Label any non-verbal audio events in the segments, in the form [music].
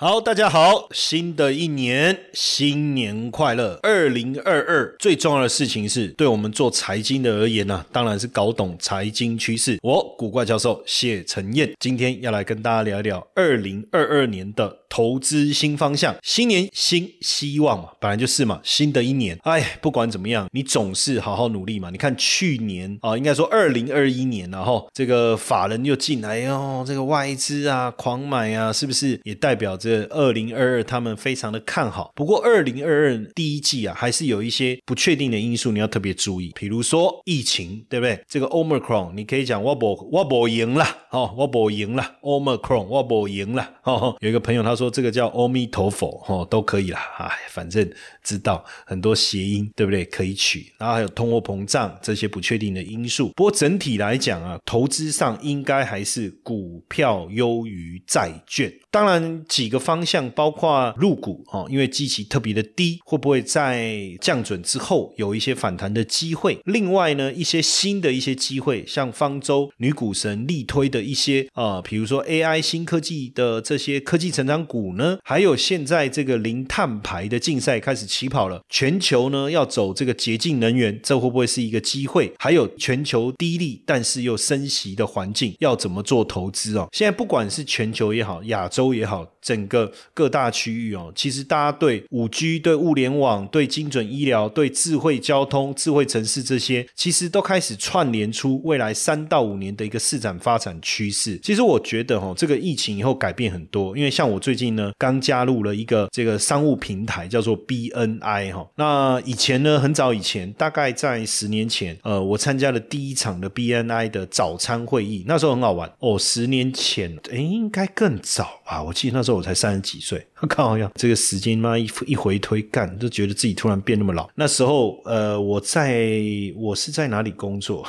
好，大家好，新的一年新年快乐！二零二二最重要的事情是，对我们做财经的而言呢，当然是搞懂财经趋势。我古怪教授谢承彦今天要来跟大家聊一聊二零二二年的。投资新方向，新年新希望嘛，本来就是嘛。新的一年，哎，不管怎么样，你总是好好努力嘛。你看去年啊，应该说二零二一年，然后这个法人又进来哦，这个外资啊狂买啊，是不是也代表着二零二二他们非常的看好？不过二零二二第一季啊，还是有一些不确定的因素，你要特别注意。比如说疫情，对不对？这个 Omicron，你可以讲我不我不赢了哦，我不赢了，Omicron 我不赢了哦。有一个朋友他。说这个叫阿弥陀佛哦，都可以啦，哎，反正知道很多谐音，对不对？可以取，然后还有通货膨胀这些不确定的因素。不过整体来讲啊，投资上应该还是股票优于债券。当然几个方向，包括入股哦，因为基期特别的低，会不会在降准之后有一些反弹的机会？另外呢，一些新的一些机会，像方舟女股神力推的一些啊，比如说 AI 新科技的这些科技成长。股呢？还有现在这个零碳排的竞赛开始起跑了，全球呢要走这个洁净能源，这会不会是一个机会？还有全球低利但是又升息的环境，要怎么做投资哦？现在不管是全球也好，亚洲也好。整个各大区域哦，其实大家对五 G、对物联网、对精准医疗、对智慧交通、智慧城市这些，其实都开始串联出未来三到五年的一个市场发展趋势。其实我觉得哈，这个疫情以后改变很多，因为像我最近呢，刚加入了一个这个商务平台，叫做 BNI 哈。那以前呢，很早以前，大概在十年前，呃，我参加了第一场的 BNI 的早餐会议，那时候很好玩哦。十年前，哎，应该更早吧？我记得那时候。我才三十几岁，看好像这个时间妈一一回推干，就觉得自己突然变那么老。那时候，呃，我在我是在哪里工作？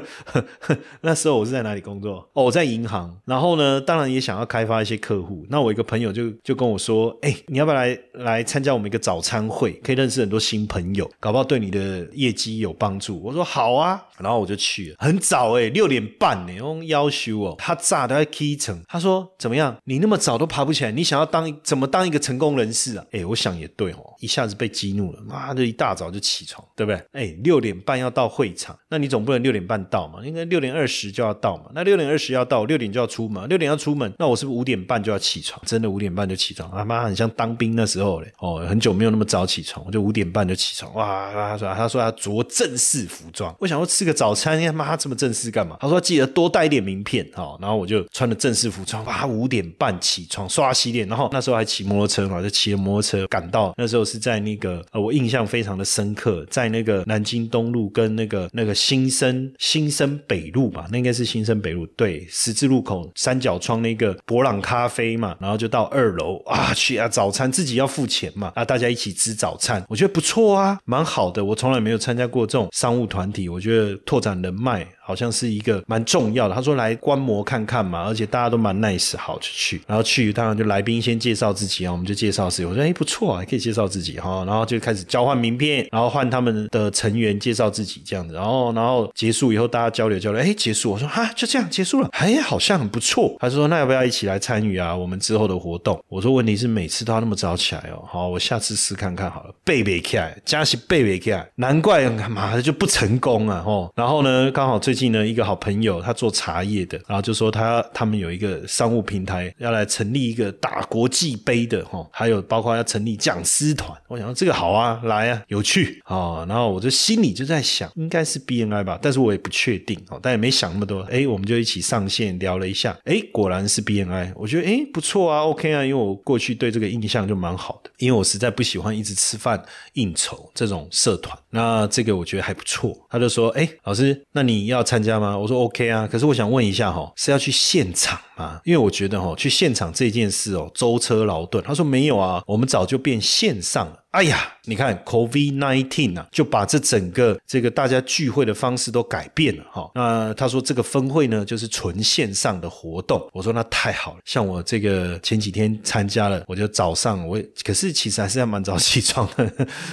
[laughs] 那时候我是在哪里工作？哦，在银行。然后呢，当然也想要开发一些客户。那我一个朋友就就跟我说：“哎，你要不要来来参加我们一个早餐会？可以认识很多新朋友，搞不好对你的业绩有帮助。”我说：“好啊。”然后我就去了，很早哎，六点半呢，用要求哦，他炸的在 K 层。他说：“怎么样？你那么。”早都爬不起来，你想要当怎么当一个成功人士啊？哎，我想也对哦，一下子被激怒了，妈的，一大早就起床，对不对？哎，六点半要到会场，那你总不能六点半到嘛？应该六点二十就要到嘛？那六点二十要到，六点就要出门，六点要出门，那我是不是五点半就要起起床？真的五点半就起床？他妈很像当兵那时候嘞，哦，很久没有那么早起床，我就五点半就起床。哇，他说他说要着正式服装，我想说吃个早餐，他妈这么正式干嘛？他说记得多带一点名片，哦，然后我就穿了正式服装，哇，五点半。起床刷洗脸，然后那时候还骑摩托车嘛，就骑着摩托车赶到。那时候是在那个，我印象非常的深刻，在那个南京东路跟那个那个新生新生北路吧，那应该是新生北路对十字路口三角窗那个博朗咖啡嘛，然后就到二楼啊去啊早餐自己要付钱嘛啊大家一起吃早餐，我觉得不错啊，蛮好的。我从来没有参加过这种商务团体，我觉得拓展人脉。好像是一个蛮重要的。他说来观摩看看嘛，而且大家都蛮 nice，好就去。然后去，当然就来宾先介绍自己啊，我们就介绍自己。我说哎不错啊，可以介绍自己哈。然后就开始交换名片，然后换他们的成员介绍自己这样子。然后然后结束以后大家交流交流，哎结束。我说哈就这样结束了，哎好像很不错。他说那要不要一起来参与啊？我我们之后的活动。我说问题是每次都要那么早起来哦。好，我下次试看看好了。贝贝起来，加起背背起来，难怪妈的就不成功啊哦。然后呢，刚好最近呢，一个好朋友，他做茶叶的，然后就说他他们有一个商务平台，要来成立一个打国际杯的哈，还有包括要成立讲师团。我想这个好啊，来啊，有趣啊。然后我就心里就在想，应该是 BNI 吧，但是我也不确定哦，但也没想那么多。哎，我们就一起上线聊了一下，哎，果然是 BNI。我觉得哎，不错啊，OK 啊，因为我过去对这个印象就蛮好的，因为我实在不喜欢一直吃饭应酬这种社团。那这个我觉得还不错。他就说，哎，老师，那你要参加吗？我说 OK 啊，可是我想问一下哈，是要去现场吗？因为我觉得哈，去现场这件事哦，舟车劳顿。他说没有啊，我们早就变线上了。哎呀，你看 COVID nineteen 啊，就把这整个这个大家聚会的方式都改变了哈。那他说这个峰会呢，就是纯线上的活动。我说那太好了，像我这个前几天参加了，我就早上我可是其实还是要蛮早起床的，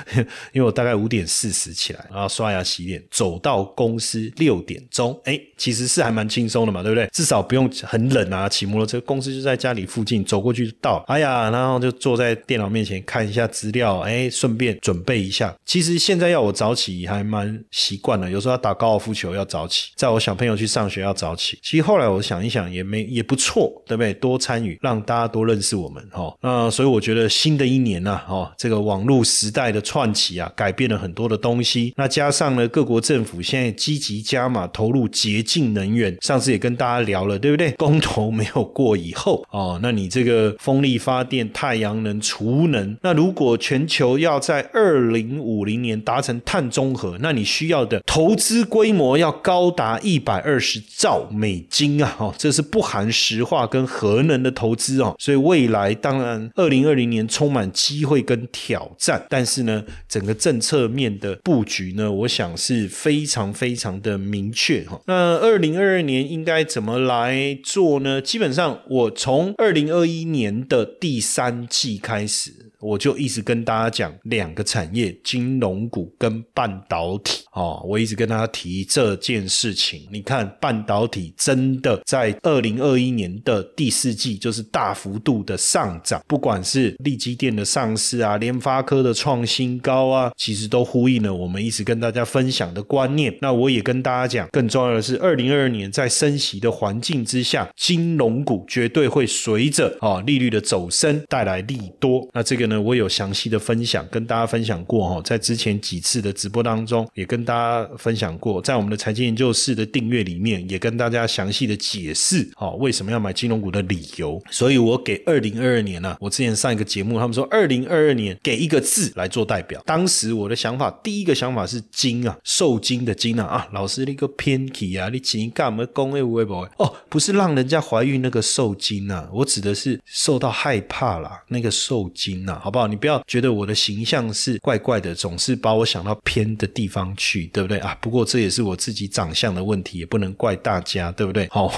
[laughs] 因为我大概五点四十起来，然后刷牙洗脸，走到公司六点钟。哎，其实是还蛮轻松的嘛，对不对？至少不用很冷啊，骑摩托车，公司就在家里附近，走过去就到。哎呀，然后就坐在电脑面前看一下资料。哎，顺便准备一下。其实现在要我早起还蛮习惯了，有时候要打高尔夫球要早起，在我小朋友去上学要早起。其实后来我想一想，也没也不错，对不对？多参与，让大家多认识我们哈。那所以我觉得新的一年呢，哦，这个网络时代的串起啊，改变了很多的东西。那加上呢，各国政府现在积极加码投入洁净能源，上次也跟大家聊了，对不对？[laughs] 公投没有过以后哦，那你这个风力发电、太阳能、储能，那如果全球求要在二零五零年达成碳中和，那你需要的投资规模要高达一百二十兆美金啊！哦，这是不含石化跟核能的投资哦。所以未来当然二零二零年充满机会跟挑战，但是呢，整个政策面的布局呢，我想是非常非常的明确哈。那二零二二年应该怎么来做呢？基本上我从二零二一年的第三季开始。我就一直跟大家讲两个产业：金融股跟半导体。哦，我一直跟大家提这件事情。你看，半导体真的在二零二一年的第四季就是大幅度的上涨，不管是利基电的上市啊，联发科的创新高啊，其实都呼应了我们一直跟大家分享的观念。那我也跟大家讲，更重要的是，二零二二年在升息的环境之下，金融股绝对会随着啊利率的走升带来利多。那这个呢？我有详细的分享，跟大家分享过哈，在之前几次的直播当中，也跟大家分享过，在我们的财经研究室的订阅里面，也跟大家详细的解释，哦，为什么要买金融股的理由。所以我给二零二二年呢，我之前上一个节目，他们说二零二二年给一个字来做代表，当时我的想法，第一个想法是金啊，受精的金啊，啊，老师那个偏题啊，你金干嘛工业微博？哦，不是让人家怀孕那个受精啊，我指的是受到害怕啦，那个受精啊。好不好？你不要觉得我的形象是怪怪的，总是把我想到偏的地方去，对不对啊？不过这也是我自己长相的问题，也不能怪大家，对不对？[laughs] 好，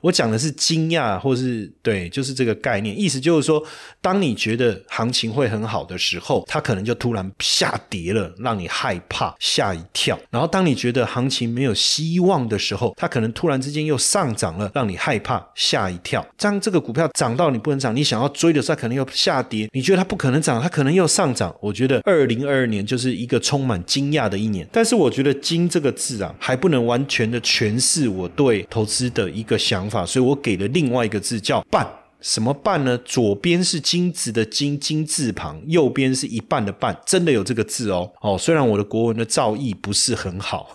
我讲的是惊讶，或是对，就是这个概念，意思就是说，当你觉得行情会很好的时候，它可能就突然下跌了，让你害怕吓一跳；然后当你觉得行情没有希望的时候，它可能突然之间又上涨了，让你害怕吓一跳。当这个股票涨到你不能涨，你想要追的时候，它可能又下跌，你觉得？它不可能涨，它可能又上涨。我觉得二零二二年就是一个充满惊讶的一年。但是我觉得“惊”这个字啊，还不能完全的诠释我对投资的一个想法，所以我给了另外一个字叫“半”。什么半呢？左边是金子的金金字旁，右边是一半的半，真的有这个字哦。哦，虽然我的国文的造诣不是很好，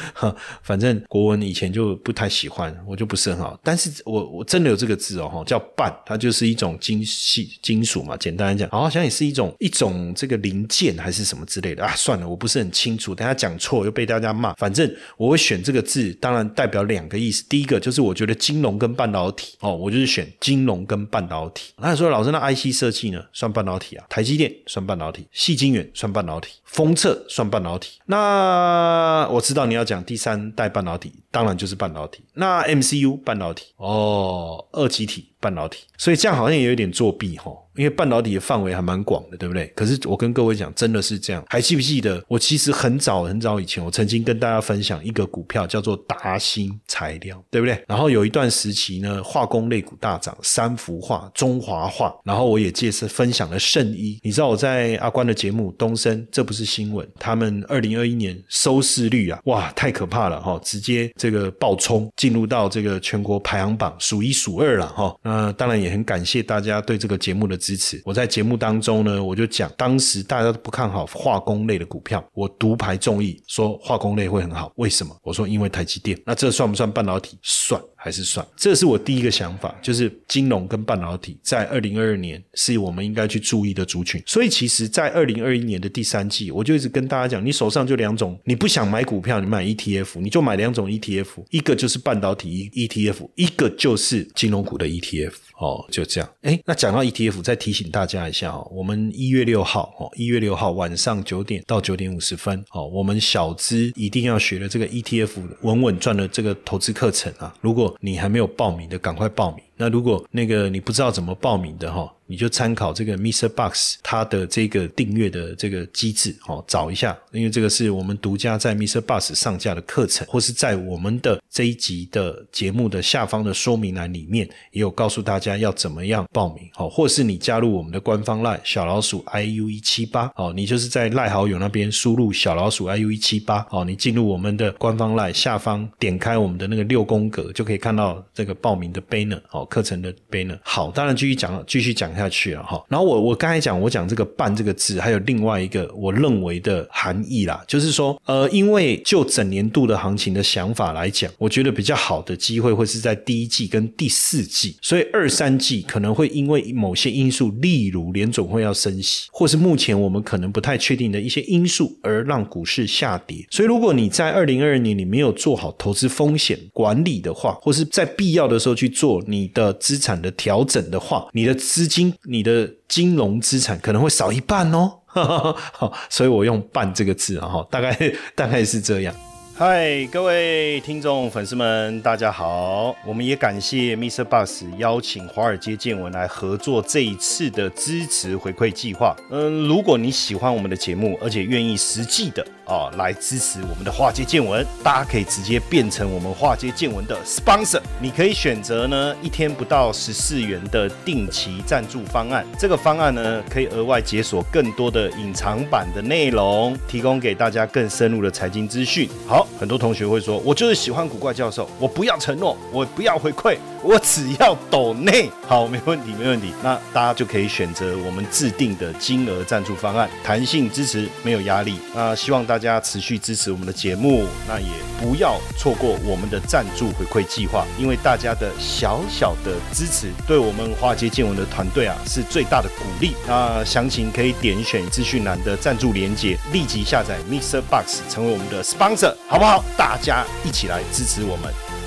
[laughs] 反正国文以前就不太喜欢，我就不是很好。但是我我真的有这个字哦，叫半，它就是一种金系金属嘛。简单来讲，好像也是一种一种这个零件还是什么之类的啊。算了，我不是很清楚，等下讲错又被大家骂。反正我会选这个字，当然代表两个意思。第一个就是我觉得金融跟半导体哦，我就是选金融。跟半导体，那说老师，那 IC 设计呢？算半导体啊？台积电算半导体，细晶圆算半导体，封测算半导体。那我知道你要讲第三代半导体，当然就是半导体。那 MCU 半导体哦，二极体半导体，所以这样好像也有点作弊哈。因为半导体的范围还蛮广的，对不对？可是我跟各位讲，真的是这样。还记不记得我其实很早很早以前，我曾经跟大家分享一个股票叫做达新材料，对不对？然后有一段时期呢，化工类股大涨，三氟化、中华化，然后我也借此分享了圣衣。你知道我在阿关的节目东升，这不是新闻，他们二零二一年收视率啊，哇，太可怕了哈，直接这个爆冲进入到这个全国排行榜数一数二了哈。那当然也很感谢大家对这个节目的。支持我在节目当中呢，我就讲当时大家都不看好化工类的股票，我独排众议说化工类会很好，为什么？我说因为台积电，那这算不算半导体？算。还是算？这是我第一个想法，就是金融跟半导体在二零二二年是我们应该去注意的族群。所以其实，在二零二一年的第三季，我就一直跟大家讲，你手上就两种，你不想买股票，你买 ETF，你就买两种 ETF，一个就是半导体 ETF，一个就是金融股的 ETF。哦，就这样。哎，那讲到 ETF，再提醒大家一下哦，我们一月六号哦，一月六号晚上九点到九点五十分哦，我们小资一定要学的这个 ETF 稳稳赚的这个投资课程啊，如果你还没有报名的，赶快报名。那如果那个你不知道怎么报名的哈？你就参考这个 Mr. Box 它的这个订阅的这个机制哦，找一下，因为这个是我们独家在 Mr. Box 上架的课程，或是在我们的这一集的节目的下方的说明栏里面也有告诉大家要怎么样报名哦，或是你加入我们的官方赖小老鼠 iu 一七八哦，你就是在赖好友那边输入小老鼠 iu 一七八哦，你进入我们的官方赖下方点开我们的那个六宫格，就可以看到这个报名的 banner 哦，课程的 banner。好，当然继续讲了，继续讲。下去了哈，然后我我刚才讲，我讲这个“半”这个字，还有另外一个我认为的含义啦，就是说，呃，因为就整年度的行情的想法来讲，我觉得比较好的机会会是在第一季跟第四季，所以二三季可能会因为某些因素，例如联总会要升息，或是目前我们可能不太确定的一些因素，而让股市下跌。所以如果你在二零二二年你没有做好投资风险管理的话，或是在必要的时候去做你的资产的调整的话，你的资金。你的金融资产可能会少一半哦，好，[laughs] 所以我用“半”这个字啊，哈，大概 [laughs] 大概是这样。嗨，各位听众粉丝们，大家好！我们也感谢 Mr. Bus 邀请华尔街见闻来合作这一次的支持回馈计划。嗯，如果你喜欢我们的节目，而且愿意实际的啊来支持我们的华尔街见闻，大家可以直接变成我们华尔街见闻的 sponsor。你可以选择呢一天不到十四元的定期赞助方案，这个方案呢可以额外解锁更多的隐藏版的内容，提供给大家更深入的财经资讯。好。很多同学会说：“我就是喜欢古怪教授，我不要承诺，我不要回馈，我只要抖内。”好，没问题，没问题。那大家就可以选择我们制定的金额赞助方案，弹性支持，没有压力。那希望大家持续支持我们的节目，那也不要错过我们的赞助回馈计划，因为大家的小小的支持，对我们华街见闻的团队啊是最大的鼓励。那详情可以点选资讯栏的赞助连接，立即下载 Mr. Box 成为我们的 sponsor，好不？好，大家一起来支持我们。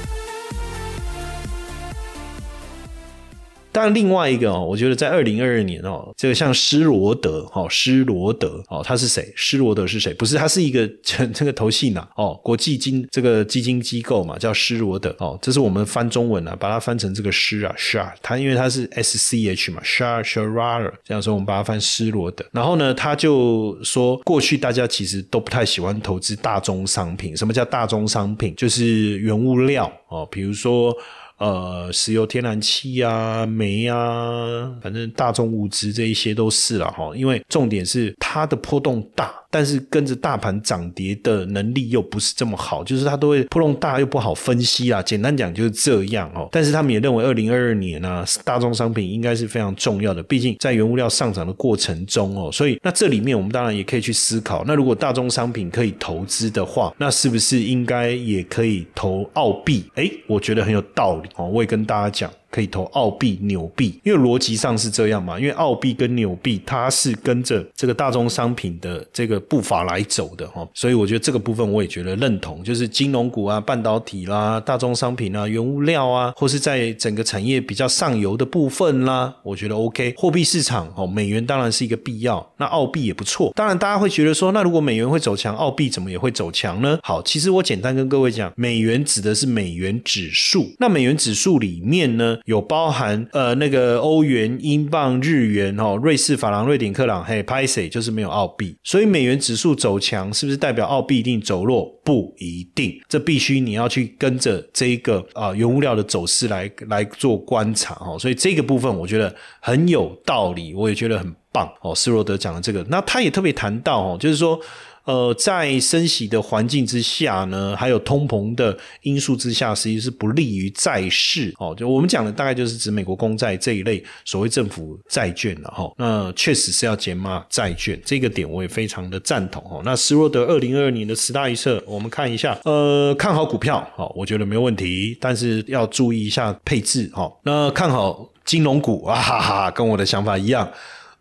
但，另外一个哦，我觉得在二零二二年哦，这个像施罗德哦，施罗德哦，他是谁？施罗德是谁？不是，他是一个这个投信呐哦，国际金这个基金机构嘛，叫施罗德哦，这是我们翻中文啊，把它翻成这个施啊，Shar，他因为他是 S C H 嘛，Shar Sharar，这样说我们把它翻施罗德。然后呢，他就说，过去大家其实都不太喜欢投资大宗商品。什么叫大宗商品？就是原物料哦，比如说。呃，石油、天然气啊，煤啊，反正大众物资这一些都是了哈，因为重点是它的波动大。但是跟着大盘涨跌的能力又不是这么好，就是它都会波动大又不好分析啊。简单讲就是这样哦。但是他们也认为，二零二二年呢，大宗商品应该是非常重要的。毕竟在原物料上涨的过程中哦，所以那这里面我们当然也可以去思考，那如果大宗商品可以投资的话，那是不是应该也可以投澳币？哎，我觉得很有道理哦。我也跟大家讲。可以投澳币、纽币，因为逻辑上是这样嘛。因为澳币跟纽币它是跟着这个大宗商品的这个步伐来走的哈，所以我觉得这个部分我也觉得认同，就是金融股啊、半导体啦、大宗商品啊、原物料啊，或是在整个产业比较上游的部分啦，我觉得 OK。货币市场哦，美元当然是一个必要，那澳币也不错。当然大家会觉得说，那如果美元会走强，澳币怎么也会走强呢？好，其实我简单跟各位讲，美元指的是美元指数，那美元指数里面呢？有包含呃那个欧元、英镑、日元哦，瑞士法郎、瑞典克朗，嘿 p a s 就是没有澳币，所以美元指数走强，是不是代表澳币一定走弱？不一定，这必须你要去跟着这一个啊原物料的走势来来做观察哦，所以这个部分我觉得很有道理，我也觉得很棒哦。斯罗德讲的这个，那他也特别谈到哦，就是说。呃，在升息的环境之下呢，还有通膨的因素之下，实际是不利于债市哦。就我们讲的大概就是指美国公债这一类所谓政府债券了哈。那确实是要减码债券，这个点我也非常的赞同哦。那斯洛德二零二二年的十大预测，我们看一下，呃，看好股票哦，我觉得没有问题，但是要注意一下配置哦。那看好金融股啊哈哈，跟我的想法一样。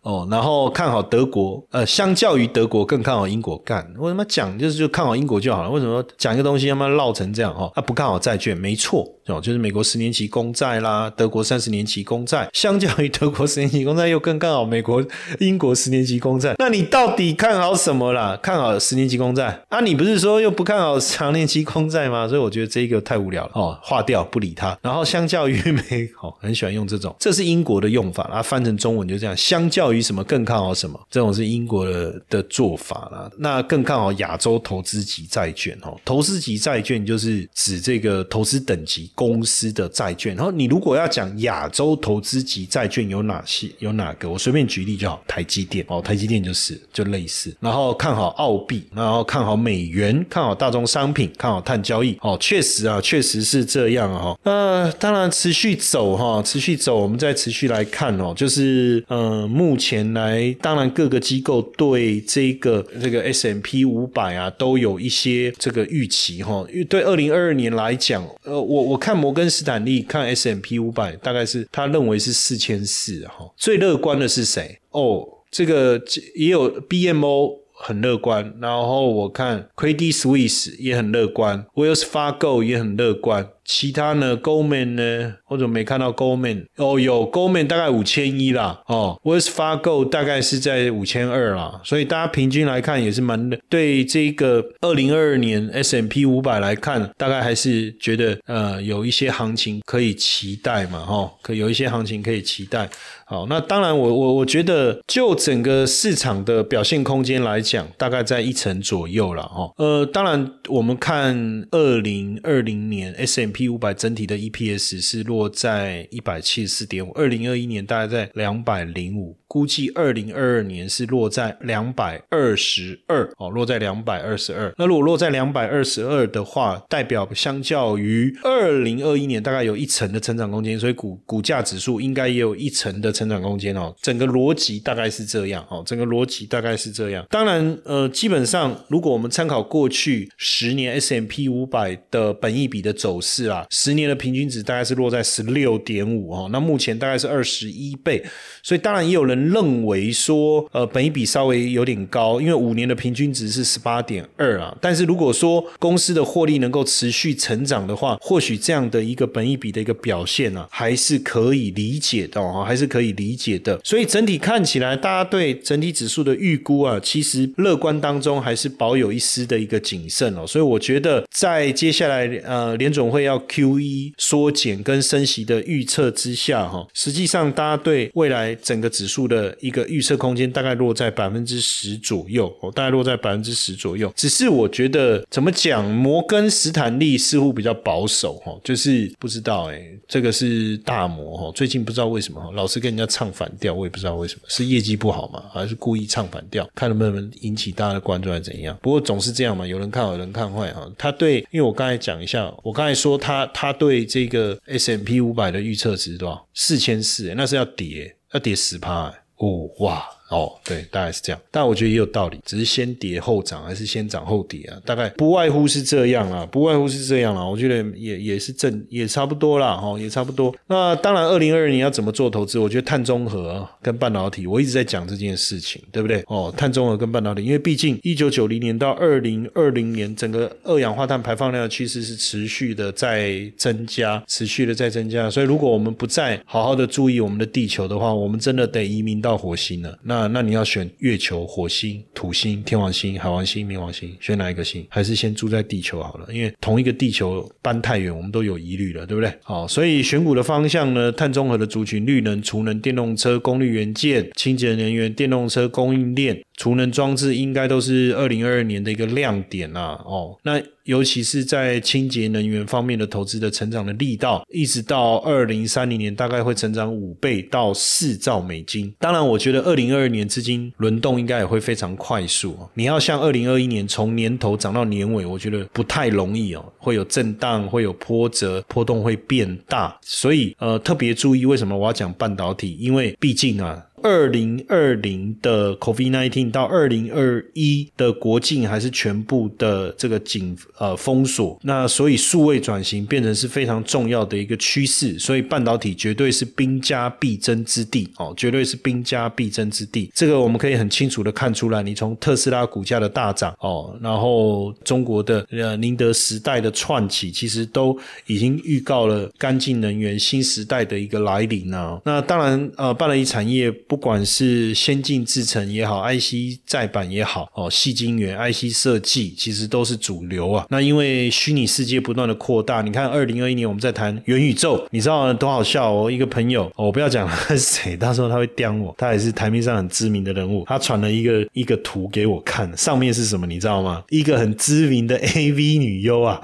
哦，然后看好德国，呃，相较于德国更看好英国。干，为什么讲就是就看好英国就好了？为什么讲一个东西要么绕成这样哈？啊，不看好债券，没错。哦，就是美国十年期公债啦，德国三十年期公债，相较于德国十年期公债又更看好美国、英国十年期公债。那你到底看好什么啦？看好十年期公债啊？你不是说又不看好长年期公债吗？所以我觉得这个太无聊了哦，划掉不理他。然后相较于美，哦，很喜欢用这种，这是英国的用法，啊翻成中文就这样。相较于什么更看好什么？这种是英国的的做法啦。那更看好亚洲投资级债券哦，投资级债券就是指这个投资等级。公司的债券，然后你如果要讲亚洲投资级债券有哪些，有哪个？我随便举例就好，台积电哦，台积电就是就类似。然后看好澳币，然后看好美元，看好大宗商品，看好碳交易哦，确实啊，确实是这样哈。呃，当然持续走哈，持续走，我们再持续来看哦，就是呃，目前来，当然各个机构对这个这个 S M P 五百啊，都有一些这个预期哈。因为对二零二二年来讲，呃，我我。看摩根斯坦利看 S M P 五百，大概是他认为是四千四哈。最乐观的是谁？哦，这个也有 B M O 很乐观，然后我看 Credit Suisse 也很乐观，Wells Fargo 也很乐观。其他呢？Goldman 呢？或者没看到 Goldman？哦，有 Goldman 大概五千一啦。哦，Wells Fargo 大概是在五千二啦。所以大家平均来看也是蛮对这个二零二二年 S M P 五百来看，大概还是觉得呃有一些行情可以期待嘛。哈，可有一些行情可以期待。好，那当然我我我觉得就整个市场的表现空间来讲，大概在一成左右了。哈，呃，当然我们看二零二零年 S M P。P 五百整体的 EPS 是落在一百七十四点五，二零二一年大概在两百零五。估计二零二二年是落在两百二十二哦，落在两百二十二。那如果落在两百二十二的话，代表相较于二零二一年大概有一成的成长空间，所以股股价指数应该也有一成的成长空间哦。整个逻辑大概是这样哦，整个逻辑大概是这样。当然，呃，基本上如果我们参考过去十年 S M P 五百的本益比的走势啊，十年的平均值大概是落在十六点五哦，那目前大概是二十一倍，所以当然也有人。认为说，呃，本一比稍微有点高，因为五年的平均值是十八点二啊。但是如果说公司的获利能够持续成长的话，或许这样的一个本一比的一个表现呢，还是可以理解的哦，还是可以理解的。所以整体看起来，大家对整体指数的预估啊，其实乐观当中还是保有一丝的一个谨慎哦。所以我觉得，在接下来呃联总会要到 Q E 缩减跟升息的预测之下哈，实际上大家对未来整个指数。的一个预测空间大概落在百分之十左右，哦，大概落在百分之十左右。只是我觉得怎么讲，摩根斯坦利似乎比较保守，哈，就是不知道，哎，这个是大摩，哈，最近不知道为什么，老是跟人家唱反调，我也不知道为什么，是业绩不好吗？还是故意唱反调，看能不能引起大家的关注，还是怎样？不过总是这样嘛，有人看好，有人看坏，哈。他对，因为我刚才讲一下，我刚才说他他对这个 S M P 五百的预测值多少？四千四，那是要跌，要跌十趴。哦，哇！哦，对，大概是这样，但我觉得也有道理，只是先跌后涨还是先涨后跌啊？大概不外乎是这样啊，不外乎是这样啦。我觉得也也是正，也差不多啦，哈，也差不多。那当然，二零二二年要怎么做投资？我觉得碳中和跟半导体，我一直在讲这件事情，对不对？哦，碳中和跟半导体，因为毕竟一九九零年到二零二零年，整个二氧化碳排放量其实是持续的在增加，持续的在增加。所以，如果我们不再好好的注意我们的地球的话，我们真的得移民到火星了。那那你要选月球、火星、土星、天王星、海王星、冥王星，选哪一个星？还是先住在地球好了？因为同一个地球搬太远，我们都有疑虑了，对不对？好，所以选股的方向呢，碳中和的族群、绿能、储能、电动车、功率元件、清洁能源、电动车供应链。储能装置应该都是二零二二年的一个亮点啊。哦，那。尤其是在清洁能源方面的投资的成长的力道，一直到二零三零年大概会成长五倍到四兆美金。当然，我觉得二零二二年资金轮动应该也会非常快速。你要像二零二一年从年头涨到年尾，我觉得不太容易哦，会有震荡，会有波折，波动会变大。所以，呃，特别注意为什么我要讲半导体，因为毕竟啊。二零二零的 COVID nineteen 到二零二一的国境还是全部的这个紧呃封锁，那所以数位转型变成是非常重要的一个趋势，所以半导体绝对是兵家必争之地哦，绝对是兵家必争之地。这个我们可以很清楚的看出来，你从特斯拉股价的大涨哦，然后中国的呃宁德时代的串起，其实都已经预告了干净能源新时代的一个来临啊。那当然呃，半导体产业。不管是先进制程也好，IC 再版也好，哦，细晶圆、IC 设计其实都是主流啊。那因为虚拟世界不断的扩大，你看二零二一年我们在谈元宇宙，你知道多好笑哦？一个朋友，我不要讲他是谁，到时候他会刁我，他也是台面上很知名的人物，他传了一个一个图给我看，上面是什么你知道吗？一个很知名的 AV 女优啊。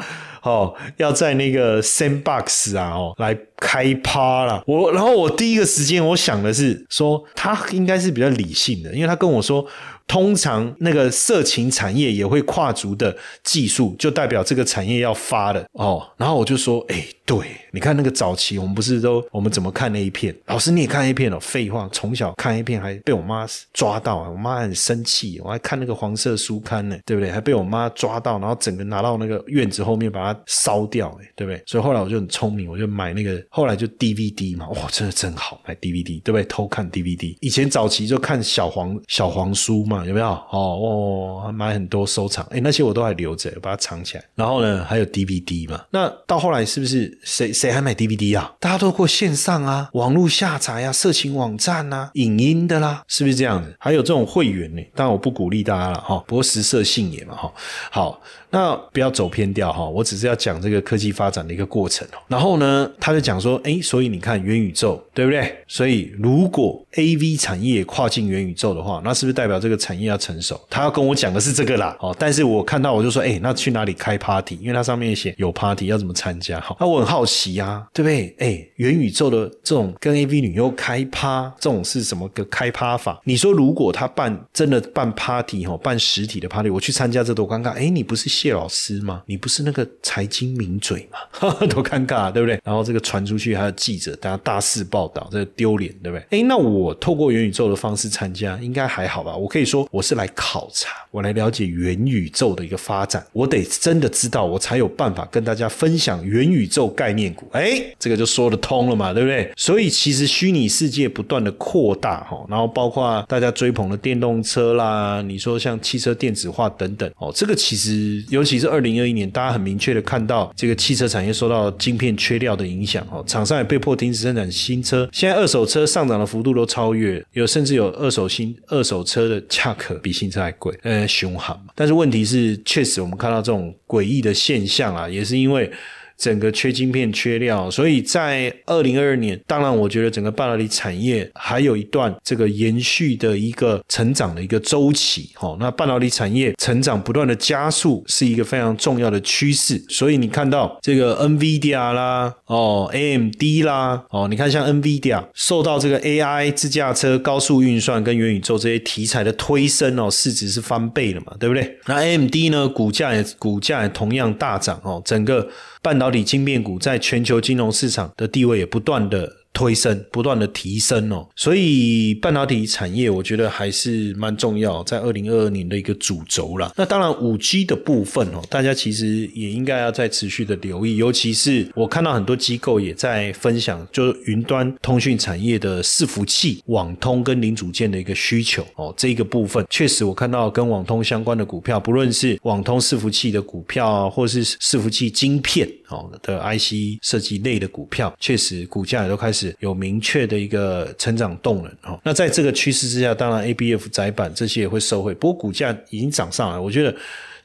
哦，要在那个 Sandbox 啊，哦，来开趴了。我，然后我第一个时间我想的是说，他应该是比较理性的，因为他跟我说。通常那个色情产业也会跨足的技术，就代表这个产业要发了哦。然后我就说，哎，对，你看那个早期，我们不是都我们怎么看那一片？老师你也看 A 片哦？废话，从小看 A 片还被我妈抓到啊，我妈很生气，我还看那个黄色书刊呢，对不对？还被我妈抓到，然后整个拿到那个院子后面把它烧掉，对不对？所以后来我就很聪明，我就买那个，后来就 DVD 嘛，哇，真的真好，买 DVD，对不对？偷看 DVD，以前早期就看小黄小黄书嘛。有没有？哦哦，买很多收藏，哎，那些我都还留着，把它藏起来。然后呢，还有 DVD 嘛？那到后来是不是谁谁还买 DVD 啊？大家都过线上啊，网络下载啊，色情网站啊，影音的啦，是不是这样子？还有这种会员呢？当然我不鼓励大家了哈，不过食色性也嘛哈。好。那不要走偏掉哈，我只是要讲这个科技发展的一个过程哦。然后呢，他就讲说，哎，所以你看元宇宙，对不对？所以如果 A V 产业跨进元宇宙的话，那是不是代表这个产业要成熟？他要跟我讲的是这个啦。哦，但是我看到我就说，哎，那去哪里开 party？因为它上面写有 party，要怎么参加？哈，那我很好奇呀，对不对？哎，元宇宙的这种跟 A V 女优开趴，这种是什么个开趴法？你说如果他办真的办 party 哈，办实体的 party，我去参加这多尴尬？哎，你不是？谢老师吗？你不是那个财经名嘴吗？[laughs] 多尴尬，对不对？然后这个传出去，还有记者，大家大肆报道，这个丢脸，对不对？哎，那我透过元宇宙的方式参加，应该还好吧？我可以说我是来考察，我来了解元宇宙的一个发展，我得真的知道，我才有办法跟大家分享元宇宙概念股。哎，这个就说得通了嘛，对不对？所以其实虚拟世界不断的扩大哈，然后包括大家追捧的电动车啦，你说像汽车电子化等等哦，这个其实。尤其是二零二一年，大家很明确的看到这个汽车产业受到晶片缺料的影响哦，厂商也被迫停止生产新车。现在二手车上涨的幅度都超越，有甚至有二手新二手车的价格比新车还贵，呃，凶悍。但是问题是，确实我们看到这种诡异的现象啊，也是因为。整个缺晶片、缺料，所以在二零二二年，当然我觉得整个半导体产业还有一段这个延续的一个成长的一个周期。哦，那半导体产业成长不断的加速，是一个非常重要的趋势。所以你看到这个 NVIDIA 啦，哦，AMD 啦，哦，你看像 NVIDIA 受到这个 AI 自驾车、高速运算跟元宇宙这些题材的推升哦，市值是翻倍了嘛，对不对？那 AMD 呢，股价也股价也同样大涨哦，整个。半导体晶片股在全球金融市场的地位也不断的。推升不断的提升哦，所以半导体产业我觉得还是蛮重要，在二零二二年的一个主轴啦。那当然五 G 的部分哦，大家其实也应该要再持续的留意，尤其是我看到很多机构也在分享，就是云端通讯产业的伺服器、网通跟零组件的一个需求哦。这一个部分确实我看到跟网通相关的股票，不论是网通伺服器的股票，或是伺服器晶片哦的 IC 设计类的股票，确实股价也都开始。有明确的一个成长动能哈，那在这个趋势之下，当然 A B F 窄板这些也会受惠，不过股价已经涨上来，我觉得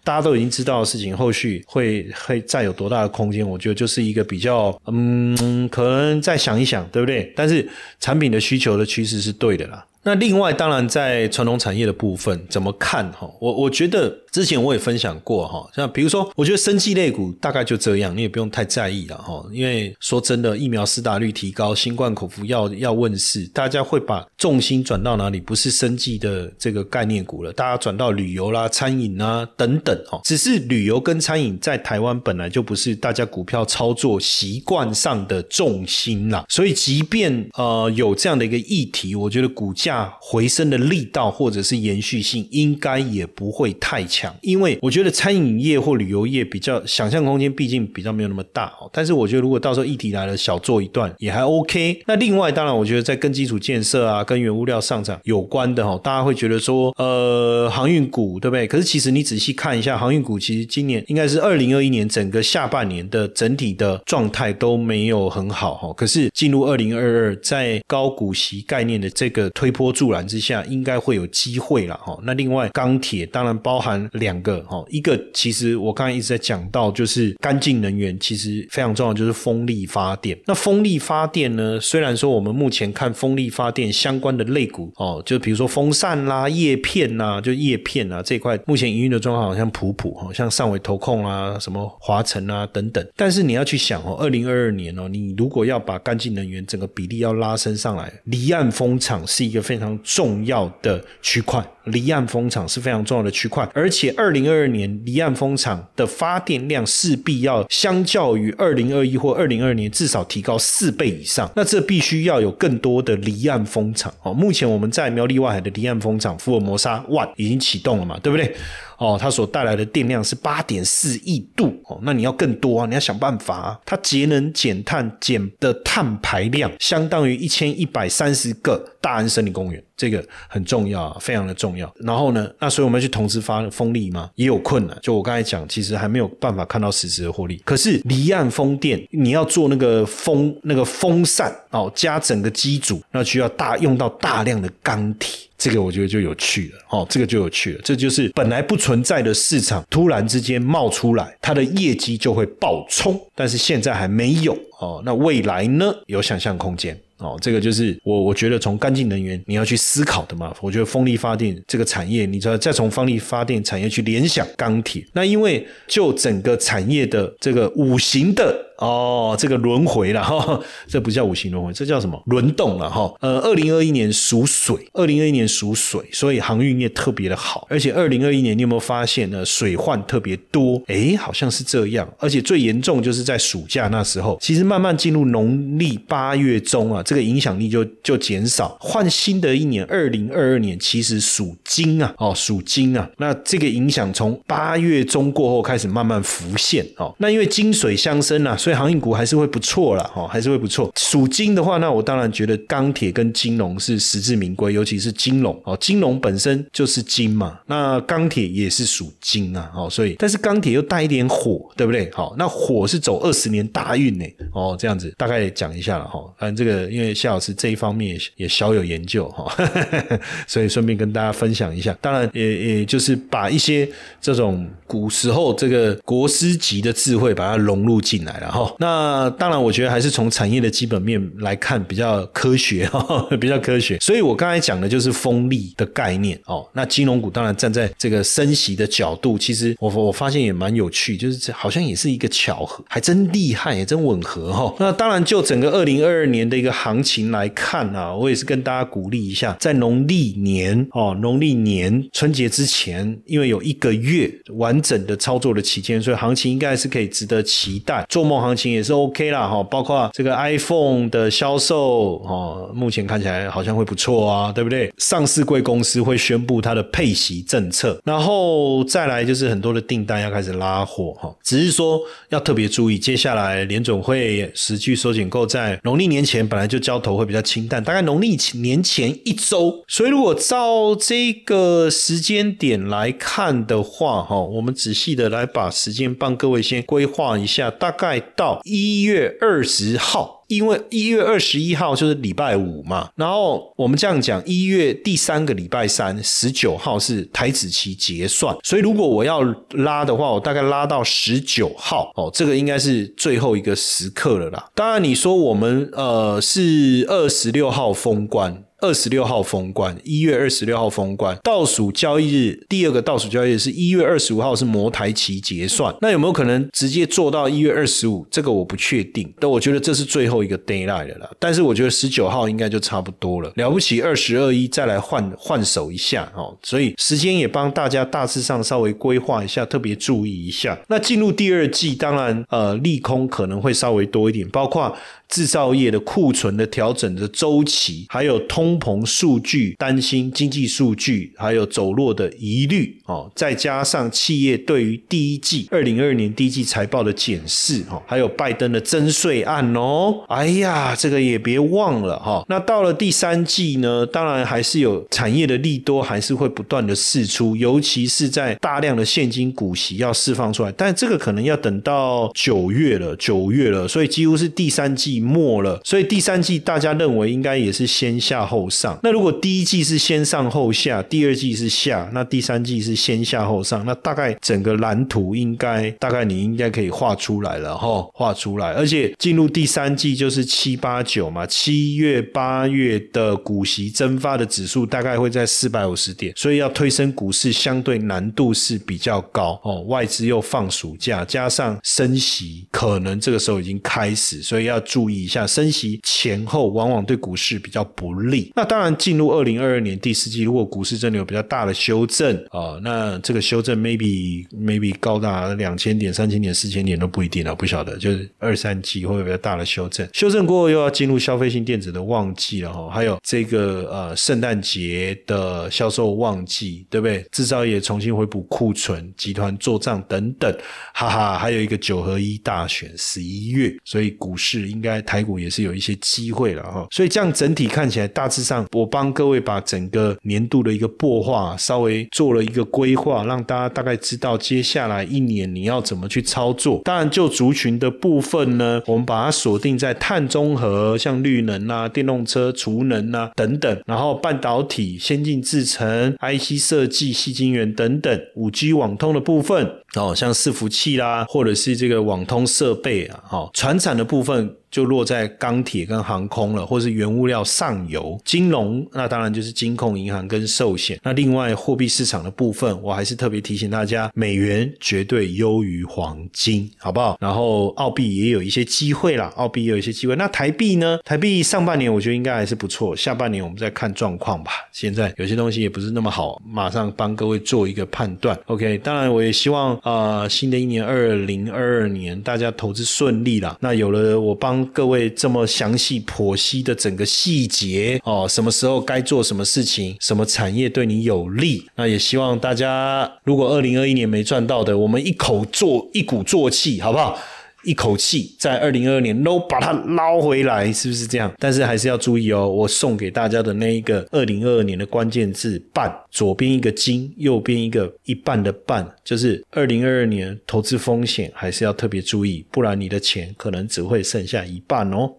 大家都已经知道的事情，后续会会再有多大的空间，我觉得就是一个比较嗯，可能再想一想，对不对？但是产品的需求的趋势是对的啦。那另外，当然在传统产业的部分怎么看哈？我我觉得之前我也分享过哈，像比如说，我觉得生技类股大概就这样，你也不用太在意了哈。因为说真的，疫苗施打率提高，新冠口服药要问世，大家会把重心转到哪里？不是生技的这个概念股了，大家转到旅游啦、餐饮啊等等哈。只是旅游跟餐饮在台湾本来就不是大家股票操作习惯上的重心啦，所以即便呃有这样的一个议题，我觉得股价。回升的力道或者是延续性，应该也不会太强，因为我觉得餐饮业或旅游业比较想象空间，毕竟比较没有那么大哦。但是我觉得如果到时候议题来了，小做一段也还 OK。那另外，当然我觉得在跟基础建设啊、跟原物料上涨有关的哈，大家会觉得说，呃，航运股对不对？可是其实你仔细看一下，航运股其实今年应该是二零二一年整个下半年的整体的状态都没有很好哈。可是进入二零二二，在高股息概念的这个推波。波助澜之下，应该会有机会了哈。那另外钢铁当然包含两个哈，一个其实我刚才一直在讲到，就是干净能源，其实非常重要，就是风力发电。那风力发电呢，虽然说我们目前看风力发电相关的类股哦，就比如说风扇啦、叶片呐，就叶片啊这块，目前营运的状况好像普普哈，像上尾投控啊、什么华晨啊等等。但是你要去想哦，二零二二年哦，你如果要把干净能源整个比例要拉升上来，离岸风场是一个非。非常重要的区块，离岸风场是非常重要的区块，而且二零二二年离岸风场的发电量势必要相较于二零二一或二零二年至少提高四倍以上，那这必须要有更多的离岸风场哦。目前我们在苗栗外海的离岸风场福尔摩沙 One 已经启动了嘛，对不对？哦，它所带来的电量是八点四亿度哦，那你要更多啊，你要想办法啊。它节能减碳减的碳排量相当于一千一百三十个大安森林公园，这个很重要啊，非常的重要。然后呢，那所以我们要去同时发风力吗？也有困难。就我刚才讲，其实还没有办法看到实质的获利。可是离岸风电，你要做那个风那个风扇哦，加整个机组，那需要大用到大量的钢铁。这个我觉得就有趣了哦，这个就有趣了，这就是本来不存在的市场，突然之间冒出来，它的业绩就会爆冲，但是现在还没有哦，那未来呢？有想象空间哦，这个就是我我觉得从干净能源你要去思考的嘛，我觉得风力发电这个产业，你再再从风力发电产业去联想钢铁，那因为就整个产业的这个五行的。哦，这个轮回了 [laughs] 哈，这不叫五行轮回，这叫什么？轮动了哈？呃，二零二一年属水，二零二一年属水，所以航运业特别的好，而且二零二一年你有没有发现呢？水患特别多，哎，好像是这样，而且最严重就是在暑假那时候，其实慢慢进入农历八月中啊，这个影响力就就减少，换新的一年二零二二年，其实属金啊，哦，属金啊，那这个影响从八月中过后开始慢慢浮现哦，那因为金水相生啊，所以航运股还是会不错了，哈，还是会不错。属金的话，那我当然觉得钢铁跟金融是实至名归，尤其是金融哦，金融本身就是金嘛，那钢铁也是属金啊，哦，所以但是钢铁又带一点火，对不对？好，那火是走二十年大运呢，哦，这样子大概讲一下了哈。反正这个因为夏老师这一方面也小有研究哈，[laughs] 所以顺便跟大家分享一下。当然也也就是把一些这种古时候这个国师级的智慧把它融入进来了哈。那当然，我觉得还是从产业的基本面来看比较科学哈，比较科学。所以我刚才讲的就是风力的概念哦。那金融股当然站在这个升息的角度，其实我我发现也蛮有趣，就是这好像也是一个巧合，还真厉害，也真吻合哈。那当然，就整个二零二二年的一个行情来看啊，我也是跟大家鼓励一下，在农历年哦，农历年春节之前，因为有一个月完整的操作的期间，所以行情应该是可以值得期待。做梦行情。也是 OK 啦，哈，包括这个 iPhone 的销售，哦，目前看起来好像会不错啊，对不对？上市贵公司会宣布它的配息政策，然后再来就是很多的订单要开始拉货，哈，只是说要特别注意，接下来联总会实际收紧购债，农历年前本来就交投会比较清淡，大概农历年前一周，所以如果照这个时间点来看的话，哈，我们仔细的来把时间帮各位先规划一下，大概到。一月二十号，因为一月二十一号就是礼拜五嘛，然后我们这样讲，一月第三个礼拜三，十九号是台子期结算，所以如果我要拉的话，我大概拉到十九号哦，这个应该是最后一个时刻了啦。当然，你说我们呃是二十六号封关。二十六号封关，一月二十六号封关，倒数交易日，第二个倒数交易日是一月二十五号，是摩台期结算。那有没有可能直接做到一月二十五？这个我不确定，但我觉得这是最后一个 d a y l i g h t 了。但是我觉得十九号应该就差不多了。了不起，二十二一再来换换手一下哦。所以时间也帮大家大致上稍微规划一下，特别注意一下。那进入第二季，当然呃利空可能会稍微多一点，包括。制造业的库存的调整的周期，还有通膨数据，担心经济数据还有走弱的疑虑哦，再加上企业对于第一季二零二二年第一季财报的检视哦，还有拜登的增税案哦，哎呀，这个也别忘了哈。那到了第三季呢，当然还是有产业的利多，还是会不断的释出，尤其是在大量的现金股息要释放出来，但这个可能要等到九月了，九月了，所以几乎是第三季。末了，所以第三季大家认为应该也是先下后上。那如果第一季是先上后下，第二季是下，那第三季是先下后上，那大概整个蓝图应该大概你应该可以画出来了哈，画出来。而且进入第三季就是七八九嘛，七月八月的股息蒸发的指数大概会在四百五十点，所以要推升股市相对难度是比较高哦。外资又放暑假，加上升息，可能这个时候已经开始，所以要注意。以下升息前后往往对股市比较不利。那当然，进入二零二二年第四季，如果股市真的有比较大的修正啊，那这个修正 maybe maybe 高达两千点、三千点、四千点都不一定了，不晓得。就是二三季会有比较大的修正，修正过后又要进入消费性电子的旺季了哈。还有这个呃圣诞节的销售旺季，对不对？制造业重新回补库存，集团做账等等，哈哈。还有一个九合一大选十一月，所以股市应该。台股也是有一些机会了哈，所以这样整体看起来，大致上我帮各位把整个年度的一个擘画稍微做了一个规划，让大家大概知道接下来一年你要怎么去操作。当然，就族群的部分呢，我们把它锁定在碳中和、像绿能啊、电动车、储能啊等等，然后半导体、先进制程、IC 设计、细晶圆等等，五 G 网通的部分哦，像伺服器啦，或者是这个网通设备啊，哦，船产的部分。就落在钢铁跟航空了，或是原物料上游、金融，那当然就是金控、银行跟寿险。那另外货币市场的部分，我还是特别提醒大家，美元绝对优于黄金，好不好？然后澳币也有一些机会啦，澳币也有一些机会。那台币呢？台币上半年我觉得应该还是不错，下半年我们再看状况吧。现在有些东西也不是那么好，马上帮各位做一个判断。OK，当然我也希望啊，新的一年二零二二年大家投资顺利啦。那有了我帮各位这么详细剖析的整个细节哦，什么时候该做什么事情，什么产业对你有利？那也希望大家，如果二零二一年没赚到的，我们一口做一鼓作气，好不好？一口气在二零二二年都把它捞回来，是不是这样？但是还是要注意哦，我送给大家的那一个二零二二年的关键字“半”，左边一个金，右边一个一半的“半”，就是二零二二年投资风险还是要特别注意，不然你的钱可能只会剩下一半哦。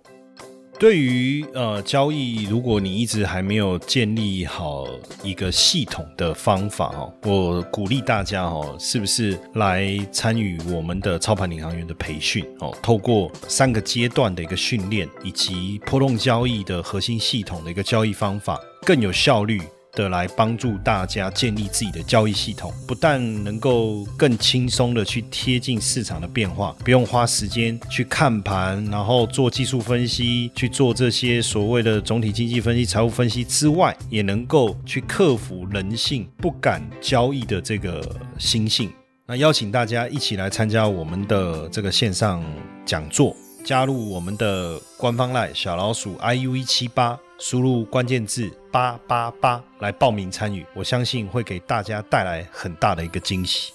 对于呃交易，如果你一直还没有建立好一个系统的方法哦，我鼓励大家哦，是不是来参与我们的操盘领航员的培训哦？透过三个阶段的一个训练，以及波动交易的核心系统的一个交易方法，更有效率。的来帮助大家建立自己的交易系统，不但能够更轻松的去贴近市场的变化，不用花时间去看盘，然后做技术分析，去做这些所谓的总体经济分析、财务分析之外，也能够去克服人性不敢交易的这个心性。那邀请大家一起来参加我们的这个线上讲座，加入我们的官方赖小老鼠 iu 一七八。输入关键字八八八来报名参与，我相信会给大家带来很大的一个惊喜。